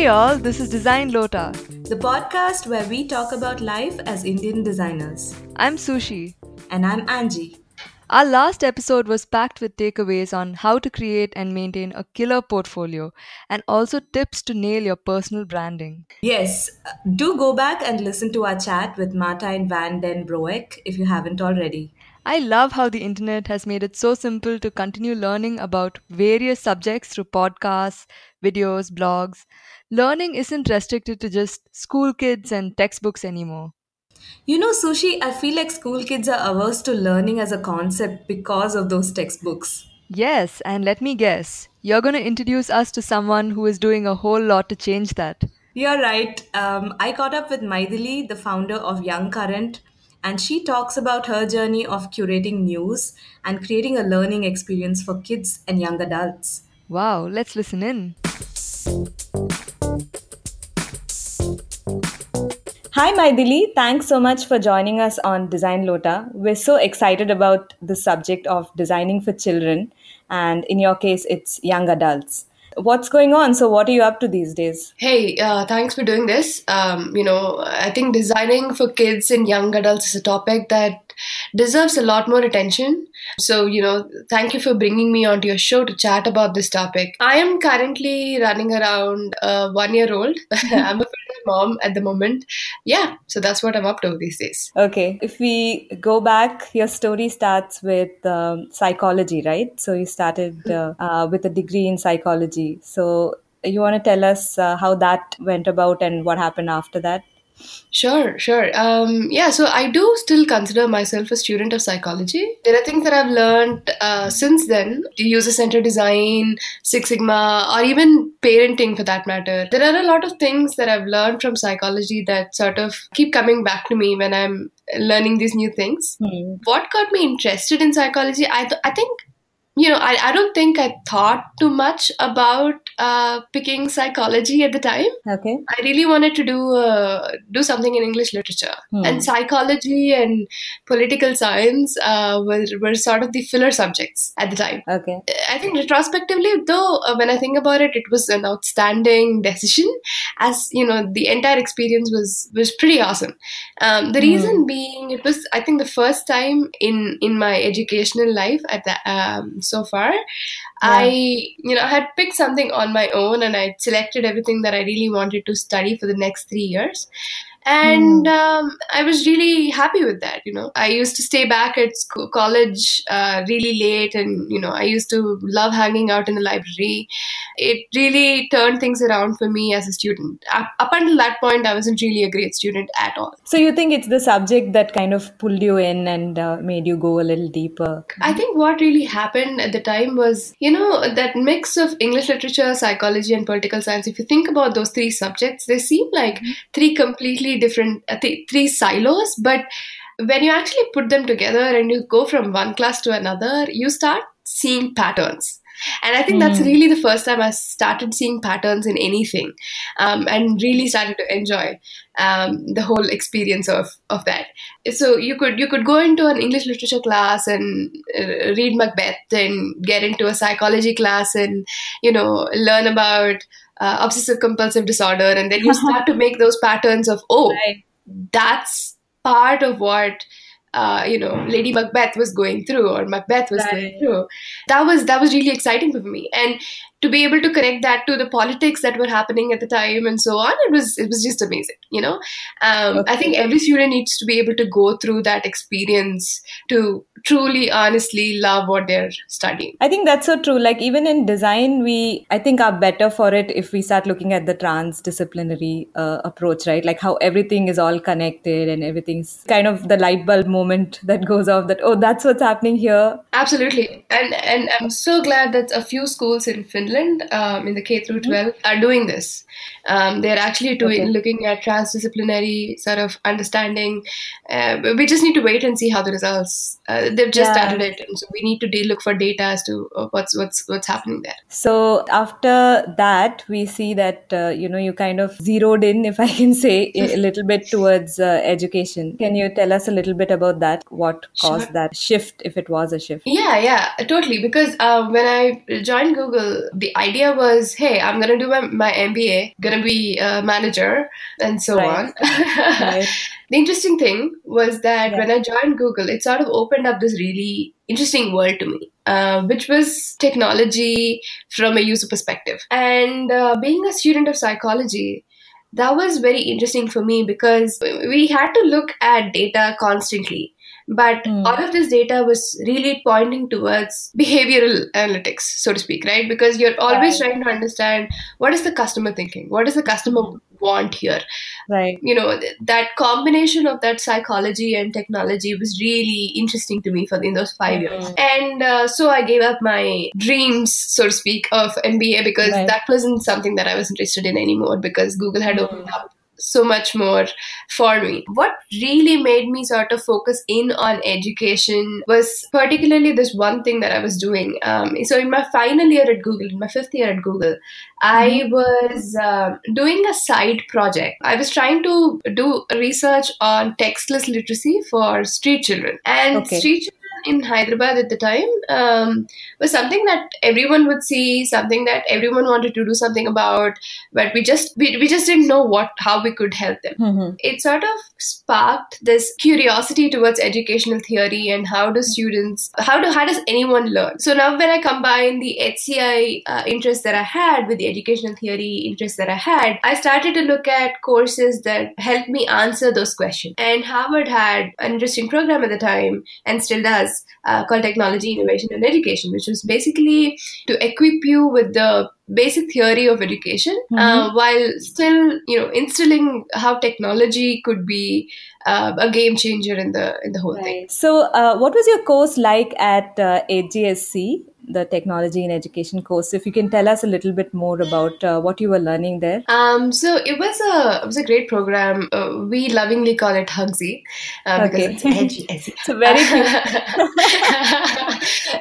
Hey y'all, this is Design Lota. the podcast where we talk about life as Indian designers. I'm Sushi. And I'm Angie. Our last episode was packed with takeaways on how to create and maintain a killer portfolio and also tips to nail your personal branding. Yes, uh, do go back and listen to our chat with Martijn van den Broek if you haven't already. I love how the internet has made it so simple to continue learning about various subjects through podcasts, videos, blogs. Learning isn't restricted to just school kids and textbooks anymore. You know, Sushi, I feel like school kids are averse to learning as a concept because of those textbooks. Yes, and let me guess, you're going to introduce us to someone who is doing a whole lot to change that. You're right. Um, I caught up with Maidili, the founder of Young Current, and she talks about her journey of curating news and creating a learning experience for kids and young adults. Wow, let's listen in. Hi, Maidili. Thanks so much for joining us on Design Lota. We're so excited about the subject of designing for children, and in your case, it's young adults. What's going on? So, what are you up to these days? Hey, uh, thanks for doing this. Um, you know, I think designing for kids and young adults is a topic that deserves a lot more attention. So, you know, thank you for bringing me onto your show to chat about this topic. I am currently running around a one year old. I'm a at the moment. Yeah, so that's what I'm up to these days. Okay, if we go back, your story starts with um, psychology, right? So, you started uh, uh, with a degree in psychology. So, you want to tell us uh, how that went about and what happened after that? Sure, sure. Um, yeah, so I do still consider myself a student of psychology. There are things that I've learned uh, since then user centered design, Six Sigma, or even parenting for that matter. There are a lot of things that I've learned from psychology that sort of keep coming back to me when I'm learning these new things. Hmm. What got me interested in psychology? I, th- I think you know, I, I don't think I thought too much about uh, picking psychology at the time. Okay. I really wanted to do uh, do something in English literature, Hmm. and psychology and political science uh, were were sort of the filler subjects at the time. Okay. I think retrospectively, though, uh, when I think about it, it was an outstanding decision. As you know, the entire experience was was pretty awesome. Um, the Hmm. reason being, it was I think the first time in in my educational life at the um, so far. I, you know, I had picked something on my own and I selected everything that I really wanted to study for the next three years. And um, I was really happy with that. You know, I used to stay back at school, college uh, really late, and you know, I used to love hanging out in the library. It really turned things around for me as a student. Up, up until that point, I wasn't really a great student at all. So, you think it's the subject that kind of pulled you in and uh, made you go a little deeper? I think what really happened at the time was, you know, that mix of English literature, psychology, and political science. If you think about those three subjects, they seem like three completely different, uh, th- three silos. But when you actually put them together and you go from one class to another, you start seeing patterns. And I think that's Hmm. really the first time I started seeing patterns in anything um, and really started to enjoy um, the whole experience of, of that. So you could you could go into an English literature class and uh, read Macbeth and get into a psychology class and you know learn about uh, obsessive compulsive disorder and then you start to make those patterns of oh Right. that's part of what uh, you know Lady Macbeth was going through or Macbeth was Right. going through. That was that was really exciting for me, and to be able to connect that to the politics that were happening at the time and so on, it was it was just amazing. You know, um, I think every student needs to be able to go through that experience to truly, honestly love what they're studying. I think that's so true. Like even in design, we I think are better for it if we start looking at the transdisciplinary uh, approach, right? Like how everything is all connected and everything's kind of the light bulb moment that goes off. That oh, that's what's happening here. Absolutely, and and I'm so glad that a few schools in Finland, um, in the K through 12, are doing this. Um, they're actually doing Okay. looking at transdisciplinary sort of understanding. Uh, we just need to wait and see how the results. Uh, they've just Yeah. started it, and so we need to de- look for data as to uh, what's what's what's happening there. So after that, we see that uh, you know you kind of zeroed in, if I can say, a a little bit towards uh, education. Can you tell us a little bit about that? What caused Sure. that shift, if it was a shift? Yeah, yeah, totally. Because uh, when I joined Google, the idea was, hey, I'm gonna do my, my MBA, gonna be a manager, and so Right. on. Right. The interesting thing was that Yeah. when I joined Google, it sort of opened up this really interesting world to me, uh, which was technology from a user perspective. And uh, being a student of psychology, that was very interesting for me because we had to look at data constantly. But Hmm. all of this data was really pointing towards behavioral analytics, so to speak, right? Because you're always Right. trying to understand what is the customer thinking? What does the customer want here? Right. you know that combination of that psychology and technology was really interesting to me for in those 5 years Mhm. and uh, so i gave up my dreams so to speak of mba because Right. that wasn't something that i was interested in anymore because google had opened up so much more for me. What really made me sort of focus in on education was particularly this one thing that I was doing. Um, so, in my final year at Google, in my fifth year at Google, I was um doing a side project. I was trying to do research on textless literacy for street children. And Okay. street children in Hyderabad at the time um, was something that everyone would see, something that everyone wanted to do something about, but we just we, we just didn't know what how we could help them. Mhm. it sort of sparked this curiosity towards educational theory and how do students how do how does anyone learn? So now when i combine the hci uh, interest that i had with the educational theory interest that i had i started to look at courses that helped me answer those questions. And harvard had an interesting program at the time and still does uh, called technology innovation and education which was basically to equip you with the basic theory of education uh, Mhm. while still you know instilling how technology could be uh, a game changer in the in the whole thing So, uh, what was your course like at uh, HGSE, the Technology in Education course? If you can tell us a little bit more about uh, what you were learning there. um, so it was a it was a great program. Uh, we lovingly call it Hugsy uh, because it's edgy. It's very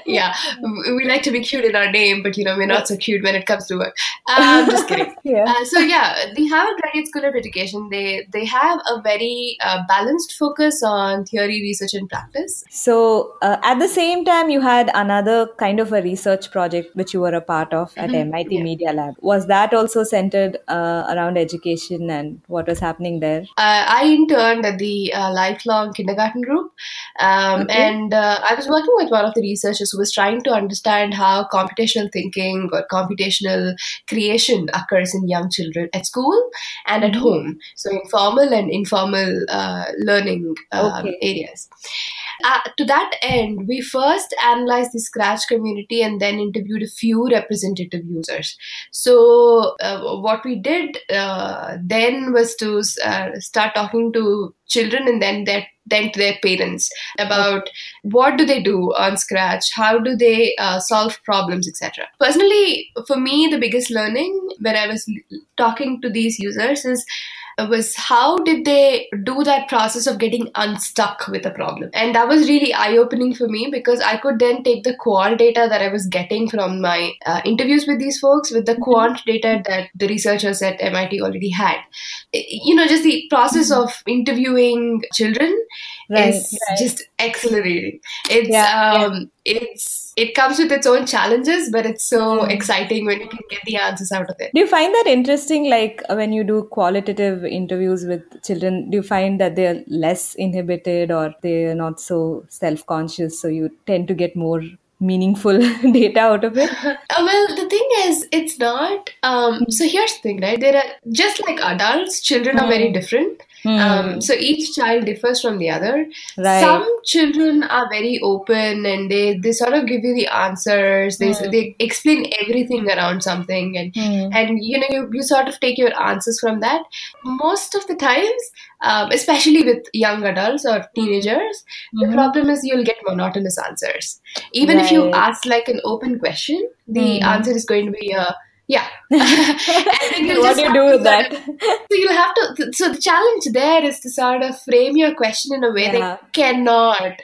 yeah, we we like to be cute in our name, but you know we're not so cute when it comes to work. Um, just kidding. Yeah. Uh, so yeah, the Harvard Graduate School of Education they they have a very uh, balanced focus on theory, research, and practice. So, uh, at the same time, you had another kind of a research project which you were a part of at Mhm. MIT Yeah. Media Lab. Was that also centered uh, around education and what was happening there? uh, I interned at the uh, lifelong kindergarten group, um, Okay. and uh, I was working with one of the researchers who was trying to understand how computational thinking or computational creation occurs in young children at school and at Mhm. home. So, in formal and informal uh, learning um, Okay. areas. Uh, to that end, we first analyzed the Scratch community and then interviewed a few representative users. So, uh, what we did uh, then was to uh, start talking to children and then their then to their parents about what do they do on scratch how do they uh, solve problems etc personally for me the biggest learning when i was talking to these users is was how did they do that process of getting unstuck with a problem? And that was really eye-opening for me because i could then take the qual data that i was getting from my uh, interviews with these folks with the quant data that the researchers at mit already had. You know just the process of interviewing children Right, is right. just accelerating it's Yeah, yeah. um it's it comes with its own challenges but it's so Mm. exciting when you can get the answers out of it Do you find that interesting? Like when you do qualitative interviews with children, do you find that they're less inhibited or they're not so self conscious? So you tend to get more meaningful data out of it? Uh, well, the thing is, it's not. Um, so here's the thing, right? There are just like adults, children are very Mm. different. Hmm. Um, so each child differs from the other. Right. Some children are very open and they, they sort of give you the answers. They Mm. they explain everything around something and Hmm. and you know you, you sort of take your answers from that. Most of the times, um, especially with young adults or teenagers, the Mhm. problem is you'll get monotonous answers. Even if you ask like an open question, the Hmm. answer is going to be uh, yeah. and then you'll what do you do with that? of- so you'll have to. So the challenge there is to sort of frame your question in a way Yeah. that cannot.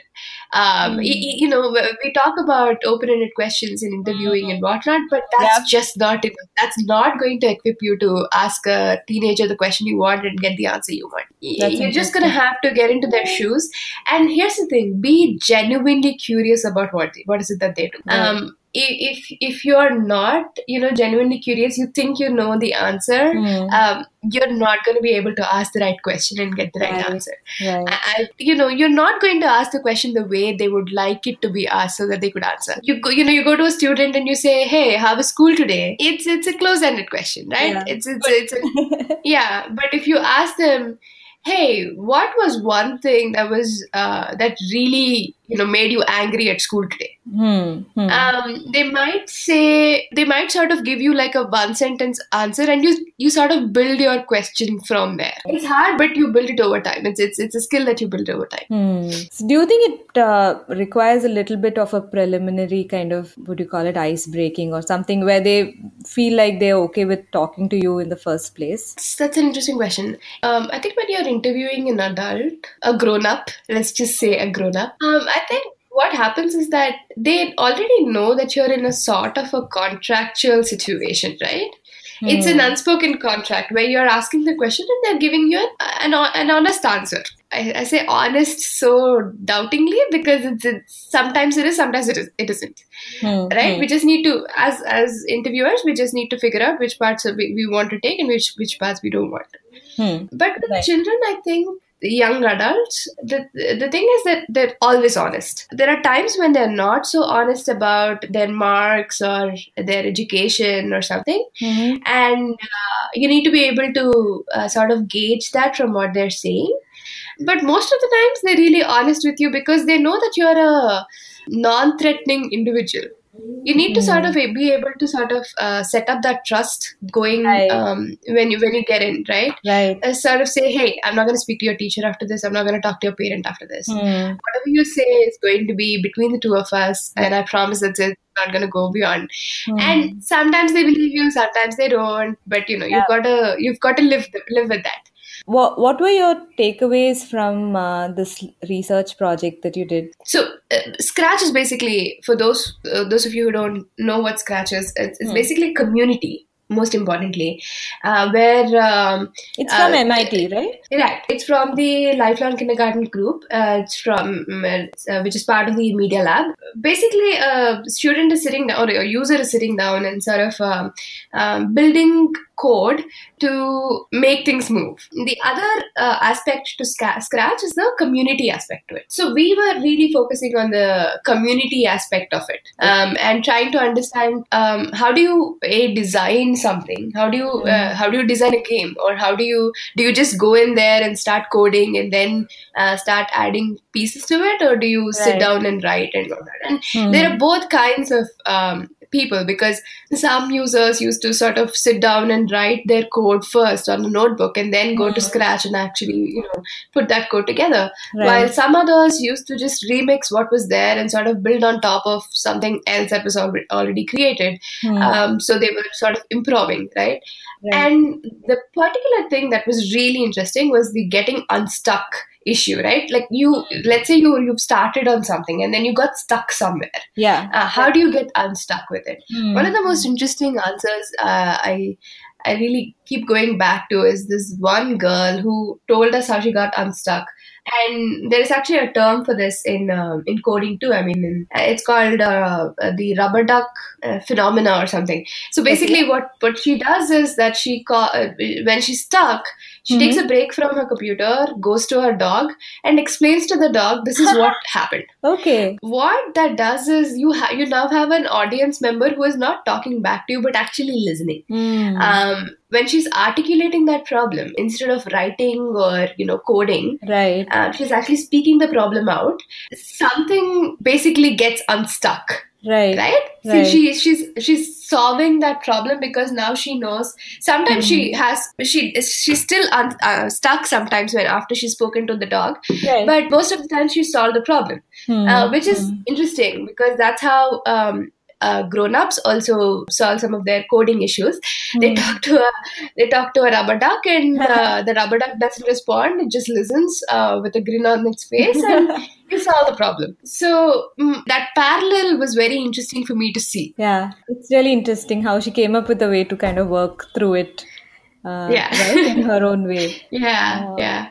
Um, Hmm. y- y- you know, we talk about open-ended questions in interviewing and whatnot, but that's Hmm. Yep. just not enough. That's not going to equip you to ask a teenager the question you want and get the answer you want. That's You're just going to have to get into their shoes. And here's the thing: be genuinely curious about what they, what is it that they do. Right. Um, if if you're not you know genuinely curious you think you know the answer Hmm. um, you're not going to be able to ask the right question and get the right, Right. answer Right. I, I- you know you're not going to ask the question the way they would like it to be asked so that they could answer you go you know you go to a student and you say hey how was school today it's it's a close-ended question right Yeah. it's it's it's a, yeah but if you ask them hey what was one thing that was uh, that really you know made you angry at school today Hmm. Hmm. um, they might say they might sort of give you like a one sentence answer and you you sort of build your question from there it's hard but you build it over time it's it's, it's a skill that you build over time Hmm. So do you think it uh, requires a little bit of a preliminary kind of, what do you call it, ice breaking or something where they feel like they're okay with talking to you in the first place? That's, an interesting question. Um, I think when you're interviewing an adult, a grown up, let's just say a grown up, um, I think what happens is that they already know that you're in a sort of a contractual situation, right? It's an unspoken contract where you're asking the question and they're giving you an, an, an honest answer. I, I say honest so doubtingly because it's, it's sometimes it is, sometimes it, is, it isn't Hmm. right Hmm. we just need to as as interviewers we just need to figure out which parts we, we want to take and which which parts we don't want Hmm. but with Right. children i think young adults the the thing is that they're always honest. There are times when they're not so honest about their marks or their education or something. Mhm. and uh, you need to be able to uh, sort of gauge that from what they're saying. But most of the times they're really honest with you because they know that you're a non-threatening individual you need to sort of be able to sort of uh, set up that trust going Right. um, when you when you get in right Right. uh, sort of say hey i'm not going to speak to your teacher after this i'm not going to talk to your parent after this Hmm. whatever you say is going to be between the two of us and i promise that it's not going to go beyond Hmm. and sometimes they believe you sometimes they don't but you know you've got to you've got to live live with that What What were your takeaways from uh, this research project that you did? so uh, scratch is basically for those uh, those of you who don't know what scratch is it's, it's basically community most importantly uh, where um, It's from Uh, MIT, right? Right. It's from the Lifelong Kindergarten Group. Uh, it's from, uh, which is part of the Media Lab. Basically, a student is sitting down, or a user is sitting down and sort of um, um, building code to make things move. The other uh, aspect to Sca- Scratch is the community aspect to it. So we were really focusing on the community aspect of it um, and trying to understand um, how do you a design something? How do you uh, how do you design a game, or how do you do you just go in there and start coding and then uh, start adding pieces to it, or do you sit down and write and all that? And Hmm. there are both kinds of um, people because some users used to sort of sit down and write their code first on a notebook and then go to scratch and actually you know put that code together Right. while some others used to just remix what was there and sort of build on top of something else that was alre- already created Hmm. um, so they were sort of improving right Right. and the particular thing that was really interesting was the getting unstuck issue right? Like you let's say you you've started on something and then you got stuck somewhere. Yeah. uh, how do you get unstuck with it? Hmm. one of the most interesting answers uh, i i really keep going back to is this one girl who told us how she got unstuck. And there is actually a term for this in um, in coding too. I mean in, it's called uh, the rubber duck uh, phenomena or something. So basically what what she does is that she ca- uh, when she's stuck she takes a break from her computer goes to her dog and explains to the dog this is what happened Okay. what that does is you ha- you now have an audience member who is not talking back to you but actually listening Hmm. um, when she's articulating that problem instead of writing or you know coding right. uh, she's actually speaking the problem out something basically gets unstuck Right. right, Right. See, she she's she's solving that problem because now she knows sometimes she Hmm. has she she's still un, uh, stuck sometimes when after she's spoken to the dog Right. but most of the time she solved the problem Hmm. uh, which is interesting because that's how um, uh, grown-ups also solve some of their coding issues. They talk to a they talk to a rubber duck, and uh, the rubber duck doesn't respond; it just listens uh, with a grin on its face, and you solve the problem. So mm, that parallel was very interesting for me to see. Yeah, it's really interesting how she came up with a way to kind of work through it. Uh, Yeah. right in her own way. Yeah, Oh. yeah.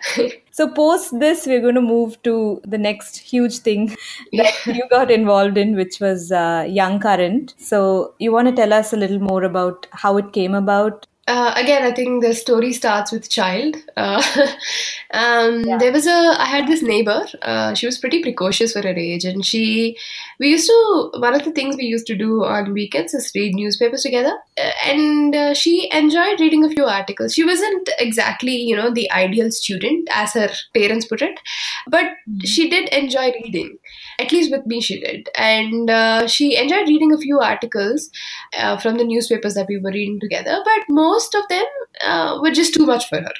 So post this, we're going to move to the next huge thing that you got involved in, which was uh, Young Current. So you want to tell us a little more about how it came about? Uh, again, I think the story starts with child. Uh, um, yeah. There was a, I had this neighbor. Uh, she was pretty precocious for her age, and she, we used to. One of the things we used to do on weekends is read newspapers together. Uh, and uh, she enjoyed reading a few articles. She wasn't exactly, you know, the ideal student, as her parents put it, but mm-hmm. she did enjoy reading. At least with me, she did, and uh, she enjoyed reading a few articles from the newspapers that we were reading together. But most of them uh, were just too much for her.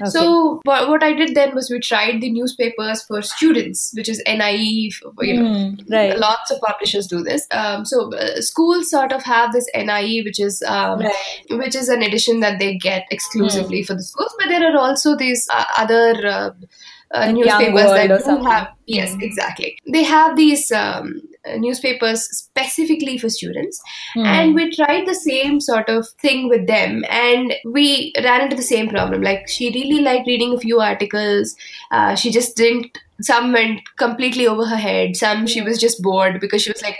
Okay. So what, what I did then was we tried the newspapers for students, which is NIE. You know, mm, right. lots of publishers do this. Um, so uh, schools sort of have this NIE, which is um, right. which is an edition that they get exclusively mm. for the schools. But there are also these uh, other. Uh, uh, newspapers that do have yes mm. exactly they have these um, newspapers specifically for students mm. and we tried the same sort of thing with them and we ran into the same problem like she really liked reading a few articles uh, she just didn't some went completely over her head some she was just bored because she was like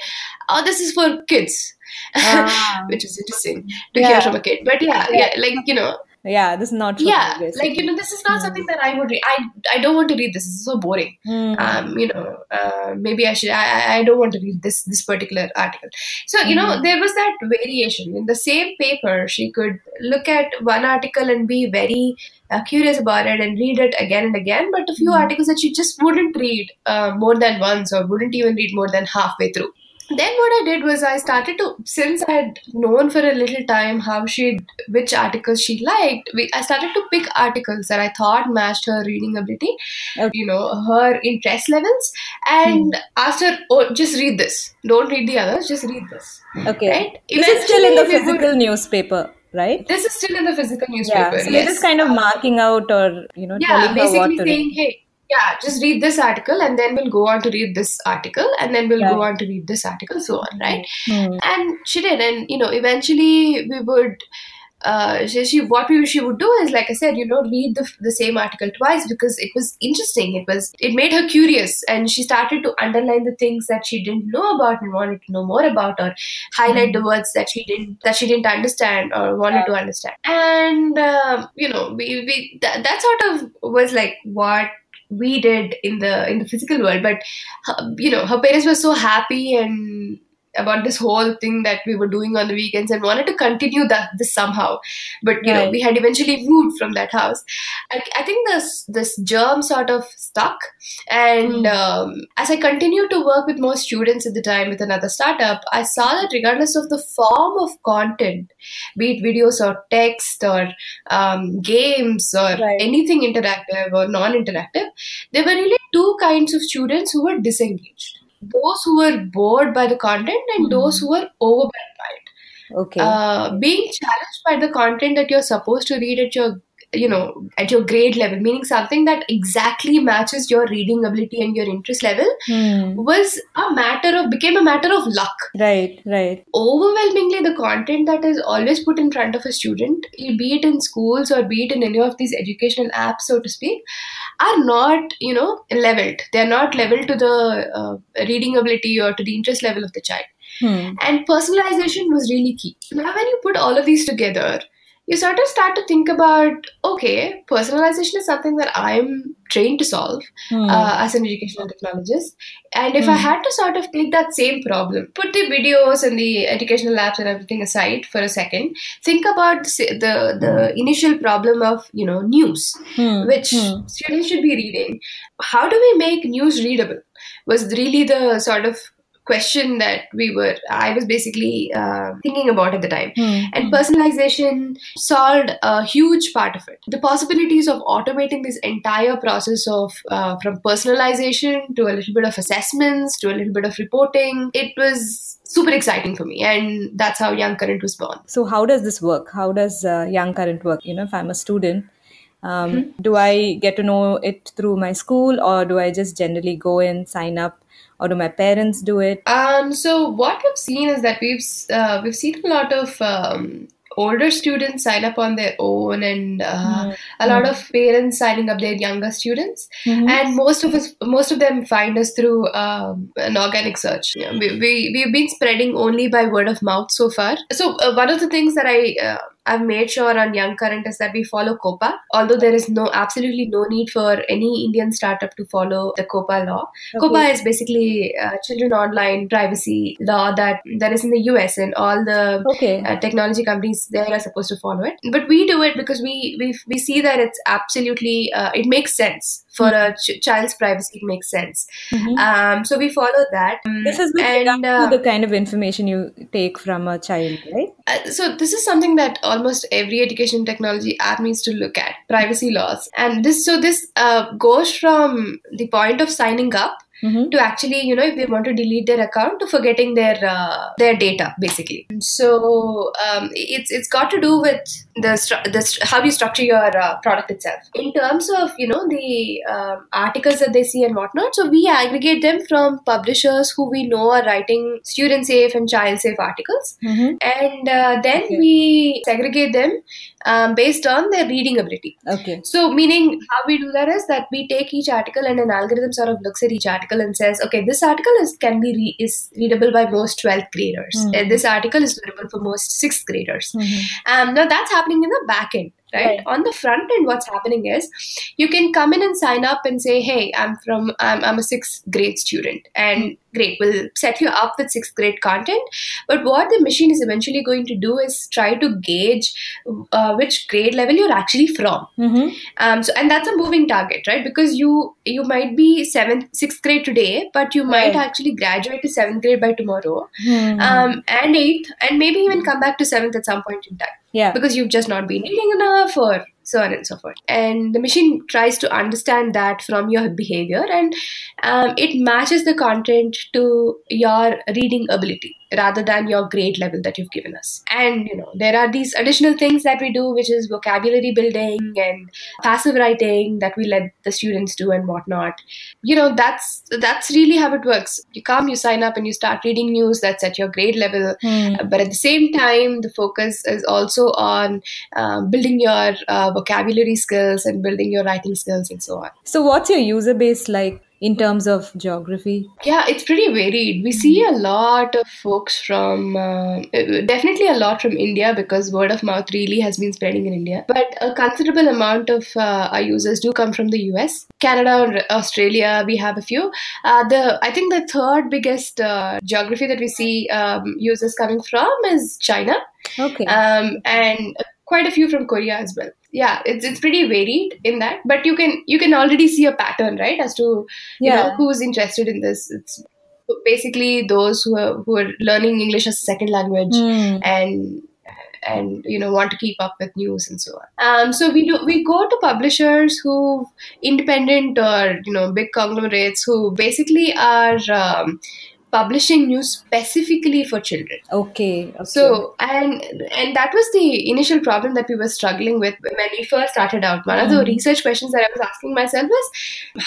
oh this is for kids ah. which is interesting to yeah. hear from a kid but yeah, yeah like you know yeah this is not yeah like you know this is not mm. something that i would read i i don't want to read this this is so boring mm. um you know uh, maybe i should I, I don't want to read this this particular article so you mm. know hmm. there was that variation in the same paper she could look at one article and be very uh, curious about it and read it again and again but a few hmm. articles that she just wouldn't read uh, more than once or wouldn't even read more than halfway through then what I did was I started to since I had known for a little time how she which articles she liked. We, I started to pick articles that I thought matched her reading ability, okay. you know, her interest levels, and hmm. asked her, "Oh, just read this. Don't read the others. Just read this." Okay. Right? This is still in the physical would, newspaper right? This is still in the physical newspaper. Yeah, so yes. you're just kind of marking out or you know yeah, telling basically her what to saying, hey, yeah just read this article and then we'll go on to read this article and then we'll go on to read this article so on right mm. and she did and you know eventually we would uh, she, she what we she would do is like I said, you know, read the, the same article twice because it was interesting. It was it made her curious, and she started to underline the things that she didn't know about and wanted to know more about, or highlight mm. the words that she didn't that she didn't understand or wanted yeah. to understand. And uh, you know, we we that, that sort of was like what we did in the in the physical world but uh, you know her parents were so happy and about this whole thing that we were doing on the weekends and wanted to continue that this somehow but you right. know we had eventually moved from that house I, I think this this germ sort of stuck and mm. um, as i continued to work with more students at the time with another startup i saw that regardless of the form of content be it videos or text or um, games or right. anything interactive or non-interactive there were really two kinds of students who were disengaged those who were bored by the content and mm-hmm. those who were overwhelmed by it. Okay. Uh, being challenged by the content that you're supposed to read at your you know at your grade level meaning something that exactly matches your reading ability and your interest level mm. was a matter of became a matter of luck. Right right. Overwhelmingly the content that is always put in front of a student be it in schools or be it in any of these educational apps so to speak are not you know leveled. They are not leveled to the uh, reading ability or to the interest level of the child. Hmm. and personalization was really key. Now when you put all of these together you sort of start to think about okay personalization is something that i'm trained to solve mm. uh, as an educational technologist and if mm. i hmm. had to sort of take that same problem put the videos and the educational labs and everything aside for a second think about the the, initial problem of you know news mm. which hmm. students should be reading how do we make news readable was really the sort of question that we were i was basically uh, thinking about at the time. Mm-hmm. and personalization solved a huge part of it. The possibilities of automating this entire process of uh, from personalization to a little bit of assessments to a little bit of reporting it was super exciting for me. And that's how young current was born. So how does this work? How does uh, young current work? You know if i'm a student um, mm-hmm. do i get to know it through my school or do i just generally go and sign up or do my parents do it? Um, so what we've seen is that we've uh, we've seen a lot of um, older students sign up on their own, and uh, a lot of parents signing up their younger students. Mhm. And most of us, most of them find us through um, an organic search. We, we we've been spreading only by word of mouth so far. So uh, one of the things that I uh, I've made sure on Young Current is that we follow COPPA, although there is no absolutely no need for any Indian startup to follow the COPPA law. COPPA is basically uh, children online privacy law that that is in the US and all the Okay. uh, technology companies there are supposed to follow it but we do it because we we, we see that it's absolutely uh, it makes sense for a ch- child's privacy it makes sense Mhm. um, so we follow that Um, This is with and uh, the kind of information you take from a child, right? Uh, so this is something that almost every education technology app needs to look at privacy laws. And this so this uh, goes from the point of signing up Mm-hmm. to actually you know if they want to delete their account to forgetting their uh, their data basically so um, it's it's got to do with the, stru- the stru- how you structure your uh, product itself in terms of you know the um articles that they see and whatnot so we aggregate them from publishers who we know are writing student safe and child safe articles Mm-hmm. and uh, then Okay. we segregate them um, based on their reading ability Okay. so, meaning how we do that is that we take each article and an algorithm sort of looks at each article and says, okay, this article is can be re- is readable by most 12th graders. Hmm. And this article is readable for most sixth graders. Mhm. Um, now that's happening in the back end. Right? Right. on the front end what's happening is you can come in and sign up and say hey i'm from i'm, I'm a sixth grade student and great we'll set you up with sixth grade content but what the machine is eventually going to do is try to gauge uh, which grade level you're actually from Mhm. um, so and that's a moving target right because you you might be seventh sixth grade today but you might Right. actually graduate to seventh grade by tomorrow Mhm. um, and eighth and maybe even come back to seventh at some point in time yeah. because you've just not been reading enough or so on and so forth. And the machine tries to understand that from your behavior and um, it matches the content to your reading ability rather than your grade level that you've given us. And you know there are these additional things that we do which is vocabulary building and passive writing that we let the students do and whatnot. You know that's that's really how it works. You come you sign up and you start reading news that's at your grade level. Uh, but at the same time the focus is also on um, building your uh, vocabulary skills and building your writing skills and so on. So, what's your user base like in terms of geography? yeah it's pretty varied we see a lot of folks from uh, definitely a lot from india because word of mouth really has been spreading in india but a considerable amount of uh, our users do come from the us canada australia we have a few uh, the i think the third biggest uh, geography that we see um, users coming from is china Okay. um, and quite a few from Korea as well. Yeah, it's it's pretty varied in that, but you can you can already see a pattern, right, as to you know Yeah. who's interested in this. It's basically those who are who are learning English as a second language Hmm. and and you know want to keep up with news and so on. Um, so we do we go to publishers who independent or you know big conglomerates who basically are um, publishing news specifically for children. Okay. okay. So and and that was the initial problem that we were struggling with when we first started out. One of the Mhm. research questions that I was asking myself was,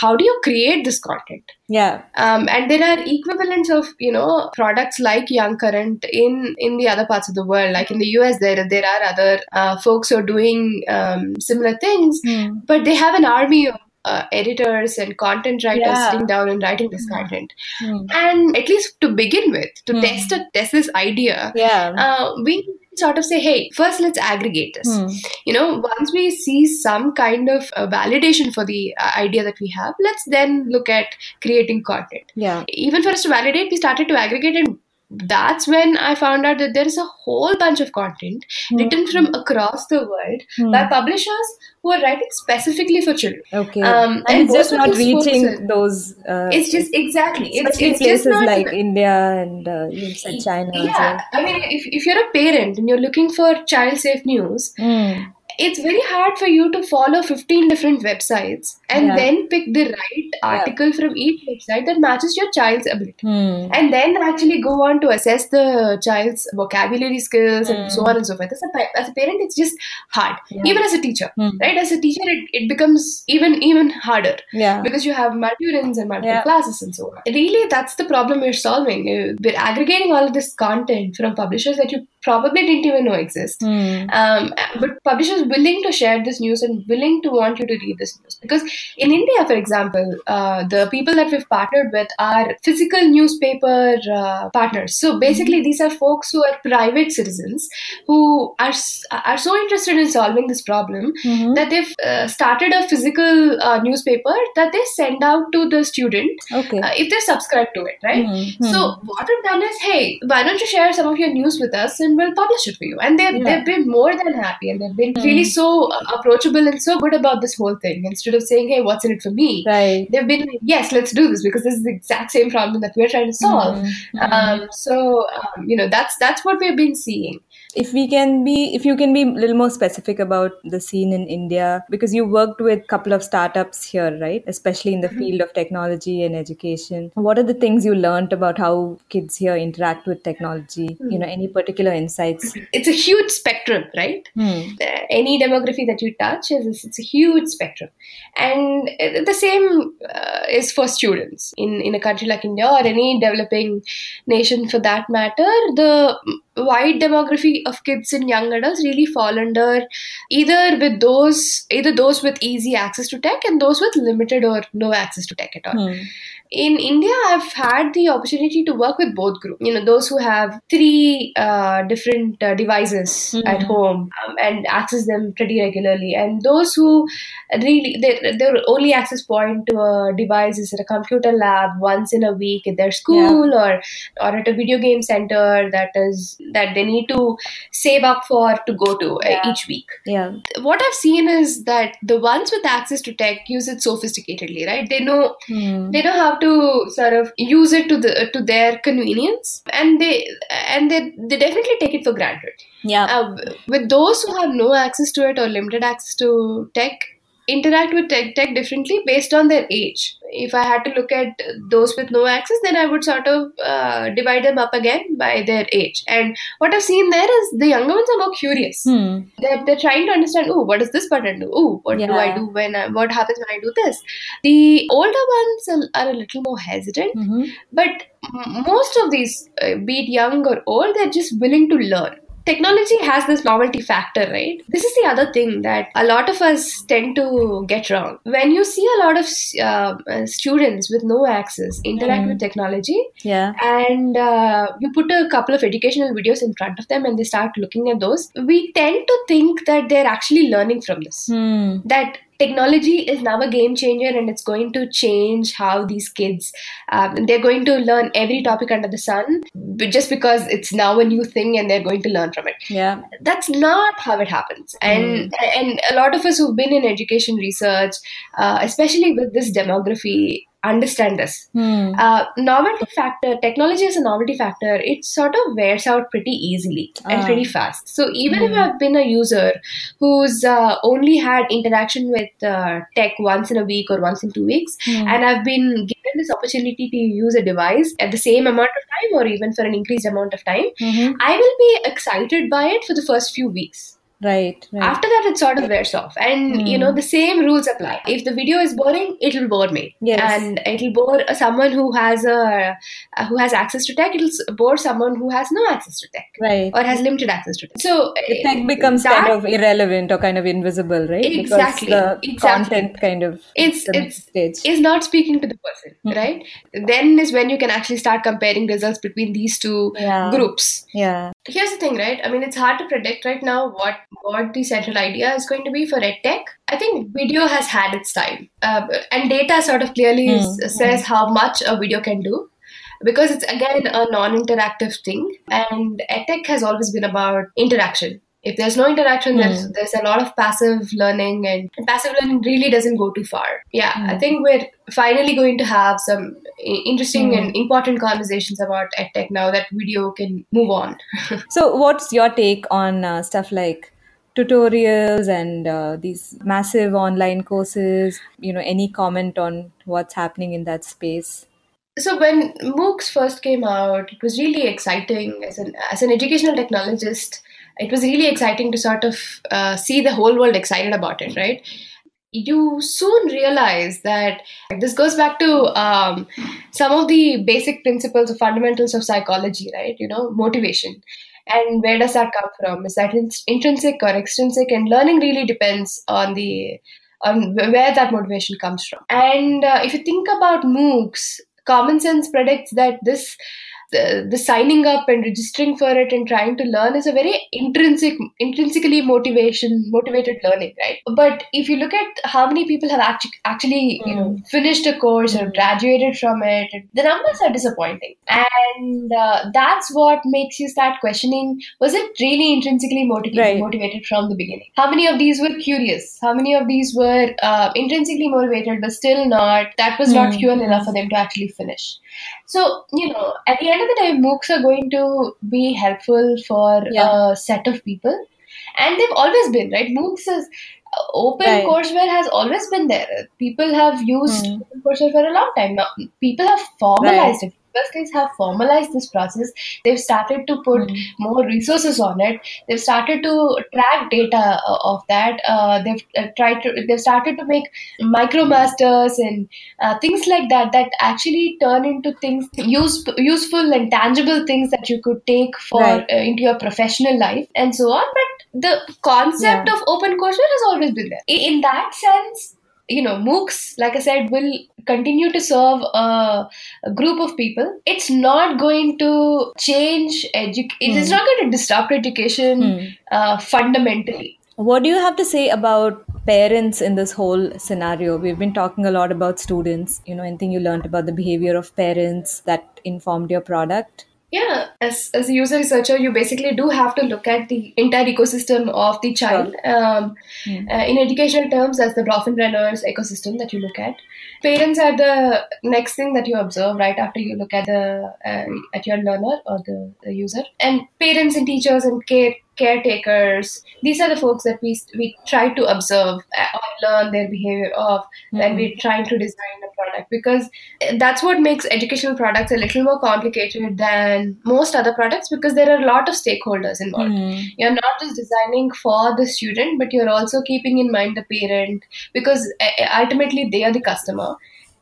how do you create this content? yeah. Um, and there are equivalents of you know products like Young Current in in the other parts of the world. Like in the US, there there are other uh, folks who are doing um, similar things, Hmm. but they have an army of uh, editors and content writers Yeah. sitting down and writing this content. Hmm. And at least to begin with, to Hmm. test a, test this idea, Yeah. uh, we sort of say, hey, first let's aggregate this. Hmm. You know, once we see some kind of uh, validation for the uh, idea that we have, let's then look at creating content. Yeah. Even for us to validate, we started to aggregate, and that's when I found out that there is a whole bunch of content written from across the world Hmm. by publishers who are writing specifically for children. Okay. Um, and, and it's just not reaching are- those. Uh, It's just exactly. It's, especially it's places just not like India and uh, you said China. yeah. I mean, if, if you're a parent and you're looking for child safe news, well. Hmm. it's very hard for you to follow 15 different websites and Yeah. then pick the right article from each website that matches your child's ability. Hmm. And then actually go on to assess the child's vocabulary skills and so on and so forth. As a, as a parent, it's just hard. Yeah. Even as a teacher, Hmm. right? As a teacher, it, it becomes even even harder Yeah. because you have multi-units and multiple Yeah. classes and so on. Really, that's the problem we're solving. We're aggregating all of this content from publishers that you probably didn't even know exist. Mm. Um, but publishers willing to share this news and willing to want you to read this news because in India, for example, uh, the people that we've partnered with are physical newspaper uh, partners. So basically, these are folks who are private citizens who are are so interested in solving this problem Mhm. that they've uh, started a physical uh, newspaper that they send out to the student Okay. uh, if they're subscribed to it, right? Mhm. So what we've done is, hey, why don't you share some of your news with us and we'll publish it for you? And they've Yeah. they've been more than happy and they've been really so uh, approachable and so good about this whole thing. Instead of saying, hey, what's in it for me? right. They've been like, yes, let's do this because this is the exact same problem that we're trying to solve. Mhm. Um, so um, you know that's that's what we've been seeing. If we can be if you can be a little more specific about the scene in india because you worked with a couple of startups here right? Especially in the field of technology and education. What are the things you learned about how kids here interact with technology? You know any particular insights? It's a huge spectrum, right? Hmm. any demography that you touch is it's a huge spectrum. And uh, the same uh, is for students. In in a country like india or any developing nation for that matter the wide demography of kids and young adults really fall under either with those either those with easy access to tech and those with limited or no access to tech at all Hmm. In India, I've had the opportunity to work with both groups. You know, those who have three uh, different uh, devices at Mhm. home um, and access them pretty regularly, and those who really their their only access point to a device is at a computer lab once in a week at their school or or at a video game center that is that they need to save up for to go to uh, each week yeah what I've seen is that the ones with access to tech use it sophisticatedly, right? They know Hmm. they know how to sort of use it to the to their convenience, and they and they they definitely take it for granted. yeah Uh, with those who have no access to it or limited access to tech, interact with tech, tech differently based on their age. If I had to look at those with no access, then I would sort of uh, divide them up again by their age. And what I've seen there is the younger ones are more curious Hmm. they're, they're trying to understand oh what does this button do oh what do i do when I, what happens when i do this the older ones are, are a little more hesitant Mhm. but most of these uh, be it young or old they're just willing to learn technology has this novelty factor right this is the other thing that a lot of us tend to get wrong when you see a lot of uh, uh, students with no access interact Mm. with technology yeah and uh, you put a couple of educational videos in front of them and they start looking at those we tend to think that they're actually learning from this Hmm. that technology is now a game changer and it's going to change how these kids um, they're going to learn every topic under the sun just because it's now a new thing and they're going to learn from it. Yeah. That's not how it happens. And and a lot of us who've been in education research uh, especially with this demography understand this Hmm. uh, novelty factor technology as a novelty factor it sort of wears out pretty easily and Ah. pretty fast so even if Hmm. i've been a user who's uh, only had interaction with uh, tech once in a week or once in two weeks Hmm. and i've been given this opportunity to use a device at the same amount of time or even for an increased amount of time Mhm. i will be excited by it for the first few weeks right right after that it sort of wears off and Hmm. you know the same rules apply if the video is boring it'll bore me Yes. and it'll bore someone who has a uh, who has access to tech it'll bore someone who has no access to tech right or has limited access to tech so the tech becomes that- kind of irrelevant or kind of invisible, right? Exactly, Because the exactly. content kind of It's- it's- stage. is not speaking to the person Hmm. right then is when you can actually start comparing results between these two Yeah. groups yeah. Here's the thing right? I mean it's hard to predict right now what what the central idea is going to be for edtech i think video has had its time. Uh, and data sort of clearly Hmm, says how much a video can do. Because it's again a non-interactive thing. And edtech has always been about interaction if there's no interaction there's Hmm. there's a lot of passive learning and, and passive learning really doesn't go too far yeah i Hmm. think we're finally going to have some interesting Hmm. and important conversations about edtech now that video can move on So, what's your take on uh, stuff like tutorials and uh, these massive online courses? You know, any comment on what's happening in that space? So when MOOCs first came out, it was really exciting as an as an educational technologist. It was really exciting to sort of uh, see the whole world excited about it, right? You soon realize that this goes back to um, some of the basic principles or fundamentals of psychology, right? You know, motivation. and where does that come from is that intrinsic or extrinsic and learning really depends on the on where that motivation comes from and uh, if you think about moocs common sense predicts that this the, the signing up and registering for it and trying to learn is a very intrinsic intrinsically motivation motivated learning right but if you look at how many people have actually actually mm. you know hmm. finished a course or graduated from it the numbers are disappointing and uh, that's what makes you start questioning was it really intrinsically motivated right. motivated from the beginning how many of these were curious how many of these were uh, intrinsically motivated but still not that was mm. not hmm. fuel enough for them to actually finish so, you know, at the end of the day, MOOCs are going to be helpful for yeah. a set of people. And they've always been, right? MOOCs is uh, open right. courseware has always been there. People have used mm. courseware for a long time now. People have formalized right. it universities have formalized this process. They've started to put mm. more resources on it. They've started to track data uh, of that. Uh, they've uh, tried to. They've started to make micromasters and uh, things like that that actually turn into things use, useful and tangible things that you could take for right. Uh, into your professional life and so on. But the concept yeah. of open courseware has always been there. In that sense, you know moocs like i said will continue to serve a, a group of people it's not going to change education mm. it's not going to disrupt education mm. uh, fundamentally what do you have to say about parents in this whole scenario we've been talking a lot about students you know anything you learned about the behavior of parents that informed your product yeah as, as a user researcher you basically do have to look at the entire ecosystem of the child um, mm. uh, in educational terms as the Bronfenbrenner's ecosystem that you look at. Parents are the next thing that you observe right after you look at the uh, at your learner or the, the user. And parents and teachers and care caretakers these are the folks that we we try to observe uh, or learn their behavior of mm-hmm. when we're trying to design a product because that's what makes educational products a little more complicated than most other products because there are a lot of stakeholders involved mm-hmm. you're not just designing for the student but you're also keeping in mind the parent because uh, ultimately they are the customer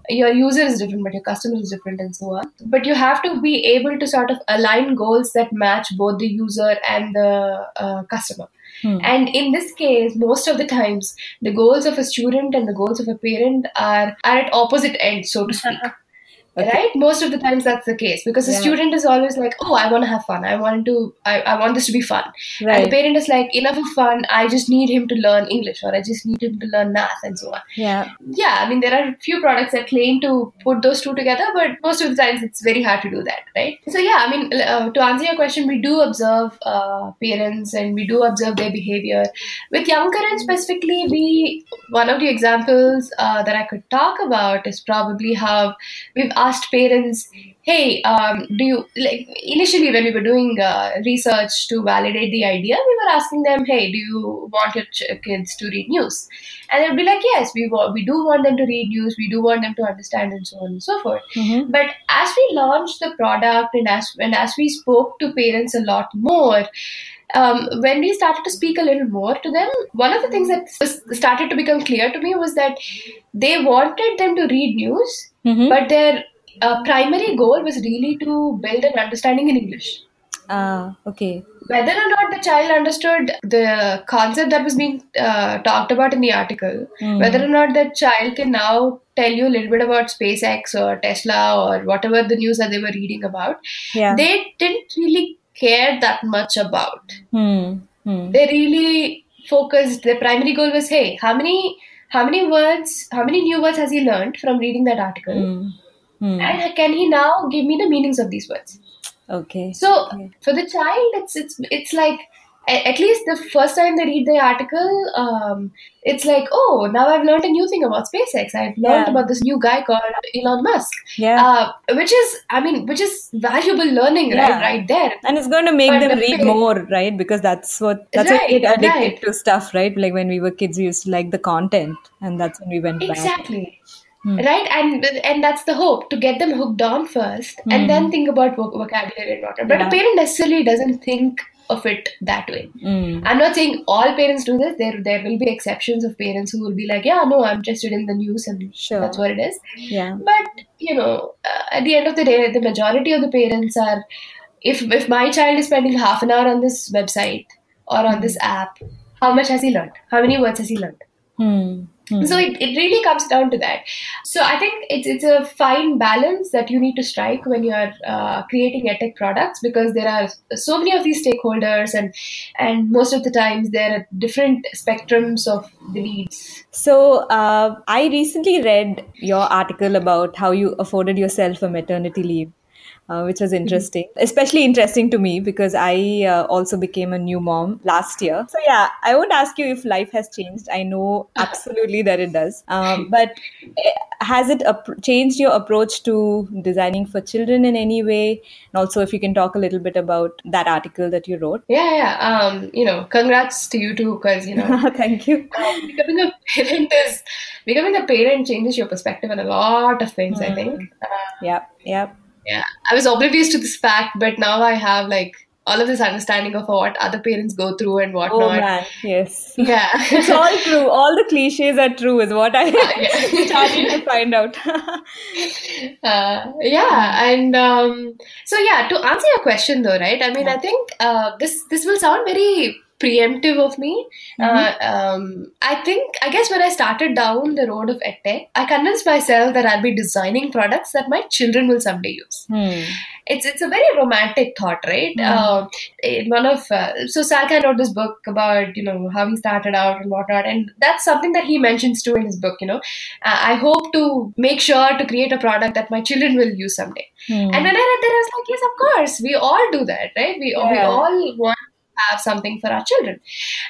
your user is different, but your customer is different, and so on. But you have to be able to sort of align goals that match both the user and the uh, customer. Hmm. And in this case, most of the times, the goals of a student and the goals of a parent are, are at opposite ends, so to speak. Okay. Right? Most of the times that's the case because the yeah. student is always like, oh, I want to have fun. I want to, I, I want this to be fun. Right. And the parent is like, enough of fun. I just need him to learn English or I just need him to learn math and so on. Yeah. Yeah. I mean, there are a few products that claim to put those two together, but most of the times it's very hard to do that. Right. So, yeah, I mean, uh, to answer your question, we do observe uh, parents and we do observe their behavior. With young current specifically, we, one of the examples uh, that I could talk about is probably how we've asked parents hey um, do you like initially when we were doing uh, research to validate the idea we were asking them hey do you want your ch- kids to read news and they'd be like yes we wa- we do want them to read news we do want them to understand and so on and so forth mm-hmm. but as we launched the product and as and as we spoke to parents a lot more um, when we started to speak a little more to them, one of the things that started to become clear to me was that they wanted them to read news, mm-hmm. but their uh, primary goal was really to build an understanding in English. Ah, okay. Whether or not the child understood the concept that was being uh, talked about in the article, mm. whether or not the child can now tell you a little bit about SpaceX or Tesla or whatever the news that they were reading about, yeah. they didn't really care that much about. Mm. Mm. They really focused. Their primary goal was, hey, how many how many words, how many new words has he learned from reading that article? Mm. Hmm. And can he now give me the meanings of these words? Okay. So okay. for the child, it's it's it's like at least the first time they read the article, um, it's like, oh, now I've learned a new thing about SpaceX. I've learned yeah. about this new guy called Elon Musk. Yeah. Uh, which is, I mean, which is valuable learning, yeah. right, right there. And it's going to make but them read more, right? Because that's what that's right, what get addicted right. to stuff, right? Like when we were kids, we used to like the content, and that's when we went back. exactly. Back. Hmm. right and and that's the hope to get them hooked on first hmm. and then think about vocabulary and whatnot but yeah. a parent necessarily doesn't think of it that way hmm. i'm not saying all parents do this there there will be exceptions of parents who will be like yeah no i'm interested in the news and sure. that's what it is yeah but you know uh, at the end of the day the majority of the parents are if if my child is spending half an hour on this website or on this app, how much has he learned? How many words has he learned? Hmm. Hmm. So it, it really comes down to that. So I think it's it's a fine balance that you need to strike when you are uh, creating edtech products because there are so many of these stakeholders and and most of the times there are different spectrums of the needs. So uh, I recently read your article about how you afforded yourself a maternity leave. Uh, which was interesting, especially interesting to me because I uh, also became a new mom last year. So, yeah, I won't ask you if life has changed. I know absolutely that it does. Um, but eh, has it ap- changed your approach to designing for children in any way? And also, if you can talk a little bit about that article that you wrote. Yeah, yeah. Um, you know, congrats to you too, because you know, Thank you. um, becoming a parent is becoming a parent changes your perspective on a lot of things. I think. Uh, Yeah, yeah. Yeah, I was oblivious to this fact, but now I have like all of this understanding of what other parents go through and whatnot. Oh, man. Yes. Yeah. it's all true. All the cliches are true, is what I yeah. started to find out. uh, yeah and um, so yeah to answer your question though right i mean i think uh, this this will sound very preemptive of me uh, um, i think i guess when i started down the road of edtech i convinced myself that i'll be designing products that my children will someday use Hmm. it's it's a very romantic thought, right? Uh, in one of uh, so Sal Khan wrote this book about you know how he started out and whatnot, and that's something that he mentions too in his book. You know, uh, I hope to make sure to create a product that my children will use someday. Hmm. And when I read that, I was like, yes, of course, we all do that, right? We we all want have something for our children.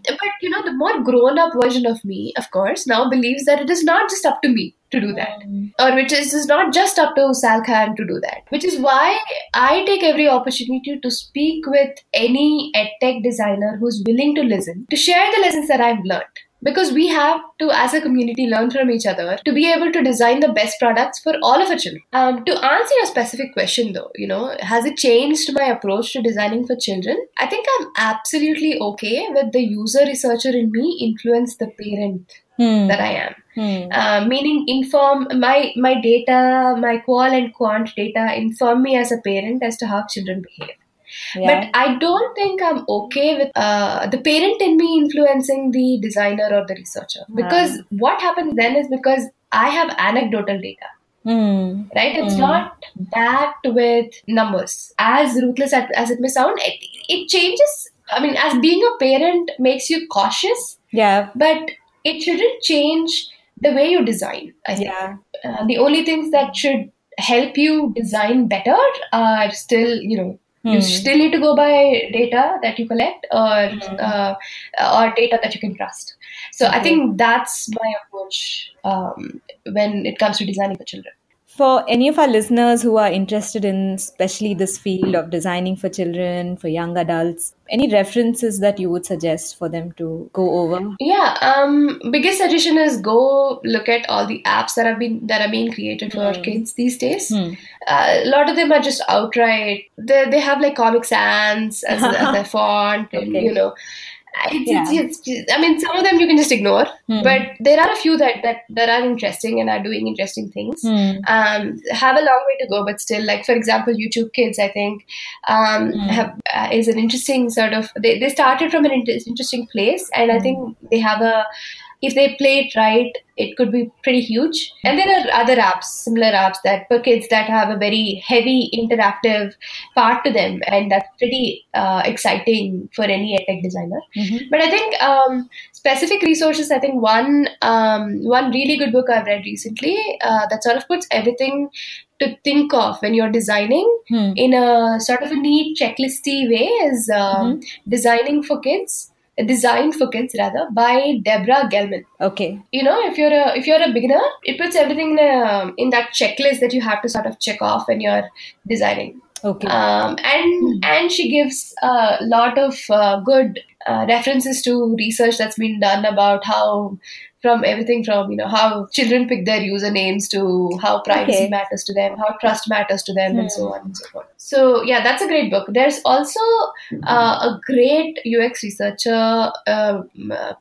But you know, the more grown up version of me, of course, now believes that it is not just up to me to do that mm. or which is, is not just up to Sal Khan to do that. Which is why I take every opportunity to speak with any edtech designer who's willing to listen, to share the lessons that I've learned. Because we have to, as a community, learn from each other to be able to design the best products for all of our children. Um, to answer your specific question, though, you know, has it changed my approach to designing for children? I think I'm absolutely okay with the user researcher in me influence the parent Hmm. that I am Hmm. uh, meaning inform my my data my qual and quant data inform me as a parent as to how children behave Yeah. but i don't think i'm okay with uh, the parent in me influencing the designer or the researcher because what happens then is because i have anecdotal data Hmm. right it's not backed with numbers as ruthless as, as it may sound it, it changes i mean as being a parent makes you cautious Yeah. but it shouldn't change the way you design i think Yeah. uh, the only things that should help you design better are still you know you Hmm. still need to go by data that you collect or uh, or data that you can trust. So i think that's my approach um, when it comes to designing for children For any of our listeners who are interested in, especially this field of designing for children, for young adults, any references that you would suggest for them to go over? yeah um biggest suggestion is go look at all the apps that have been that are being created for kids these days Hmm. uh, a lot of them are just outright they, they have like comic sans as, as their font and Okay. you know it's, Yeah. it's, it's, I mean, some of them you can just ignore, Hmm. but there are a few that, that that are interesting and are doing interesting things. Hmm. Um, have a long way to go, but still, like for example, YouTube Kids, I think, um, Hmm. have, uh, is an interesting sort of. They, they started from an inter- interesting place, and Hmm. I think they have a. If they play it right, it could be pretty huge. And there are other apps, similar apps that for kids that have a very heavy interactive part to them, and that's pretty uh, exciting for any edtech designer. Mhm. But I think um, specific resources. I think one um, one really good book I've read recently uh, that sort of puts everything to think of when you're designing Hmm. in a sort of a neat checklisty way is um, designing for kids. Designed for kids rather by Debra Gelman. Okay. You know, if you're a if you're a beginner, it puts everything in a, in that checklist that you have to sort of check off when you're designing Okay. um, and and she gives a lot of uh, good uh, references to research that's been done about how from everything from you know how children pick their usernames to how privacy Okay. matters to them how trust matters to them and so on and so forth so yeah, that's a great book. There's also uh, a great UX researcher uh,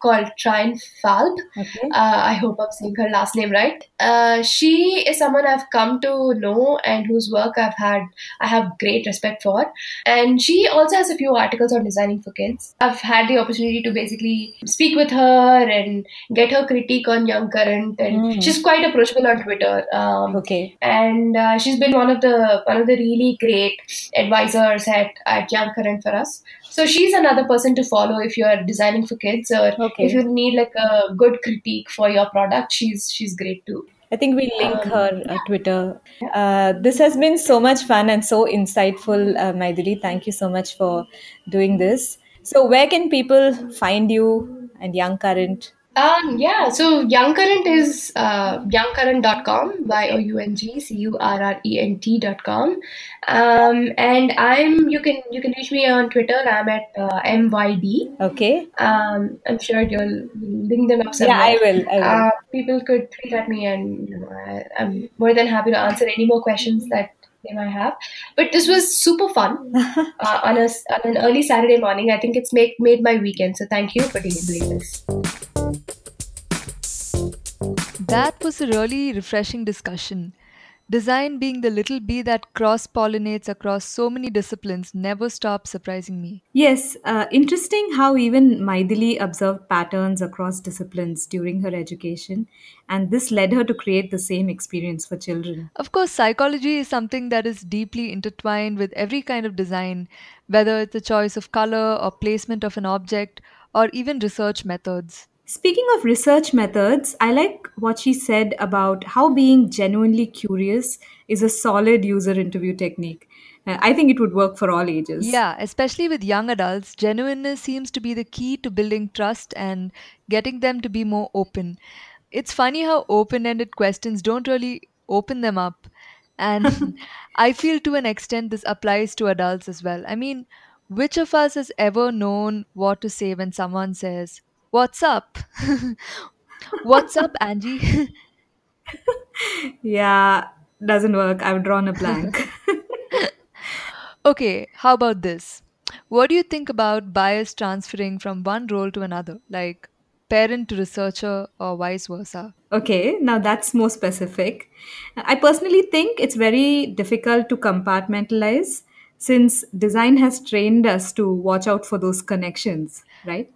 called Trine Falbe. Okay. Uh, I hope I'm saying her last name right. Uh, she is someone I've come to know and whose work I've had I have great respect for. And she also has a few articles on designing for kids. I've had the opportunity to basically speak with her and get her critique on Young Current, and mm. she's quite approachable on Twitter. Um, okay. And uh, she's been one of the one of the really great advisors at, at Young Current for us. So she's another person to follow if you're designing for kids or okay. if you need like a good critique for your product. She's she's great too. I think we link um, her uh, Twitter. Uh, this has been so much fun and so insightful, uh. Thank you so much for doing this. So, where can people find you and Young Current? Um, yeah, so Young Current is uh, youngcurrent.com, Y O U N G C U R R E N T.com. Um, and I'm you can you can reach me on Twitter. I'm at uh, MYD. Okay. Um, I'm sure you'll link them up somewhere. Yeah, I will. I will. Uh, people could tweet at me, and you know, I, I'm more than happy to answer any more questions that they might have. But this was super fun uh, on a on an early Saturday morning. I think it's make made my weekend. So thank you for doing this. That was a really refreshing discussion. Design being the little bee that cross pollinates across so many disciplines never stops surprising me. Yes, uh, interesting how even Maithili observed patterns across disciplines during her education, and this led her to create the same experience for children. Of course, psychology is something that is deeply intertwined with every kind of design, whether it's a choice of color or placement of an object or even research methods. Speaking of research methods, I like what she said about how being genuinely curious is a solid user interview technique. Uh, I think it would work for all ages. Yeah, especially with young adults, genuineness seems to be the key to building trust and getting them to be more open. It's funny how open ended questions don't really open them up. And I feel to an extent this applies to adults as well. I mean, which of us has ever known what to say when someone says, What's up? What's up, Angie? yeah, doesn't work. I've drawn a blank. okay, how about this? What do you think about bias transferring from one role to another, like parent to researcher or vice versa? Okay, now that's more specific. I personally think it's very difficult to compartmentalize since design has trained us to watch out for those connections, right?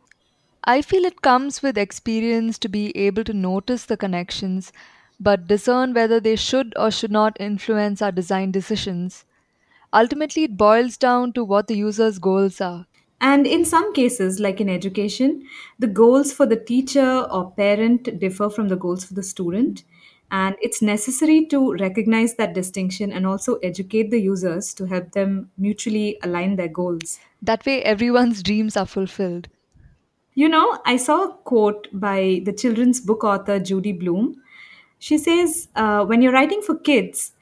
I feel it comes with experience to be able to notice the connections, but discern whether they should or should not influence our design decisions. Ultimately, it boils down to what the user's goals are. And in some cases, like in education, the goals for the teacher or parent differ from the goals for the student. And it's necessary to recognize that distinction and also educate the users to help them mutually align their goals. That way, everyone's dreams are fulfilled. You know, I saw a quote by the children's book author Judy Blume. She says, uh, When you're writing for kids,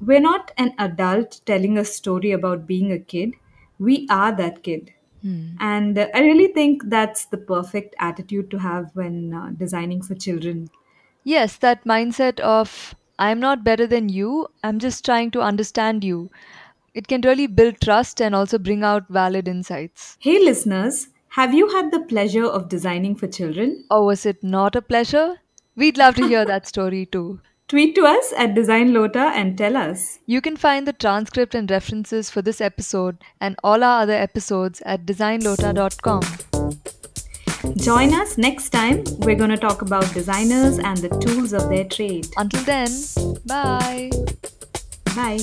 we're not an adult telling a story about being a kid, we are that kid. Hmm. And uh, I really think that's the perfect attitude to have when uh, designing for children. Yes, that mindset of, I'm not better than you, I'm just trying to understand you. It can really build trust and also bring out valid insights. Hey, listeners. Have you had the pleasure of designing for children? Or was it not a pleasure? We'd love to hear that story too. Tweet to us at Design Lota and tell us. You can find the transcript and references for this episode and all our other episodes at designlota.com. Join us next time. We're going to talk about designers and the tools of their trade. Until then, bye. Bye.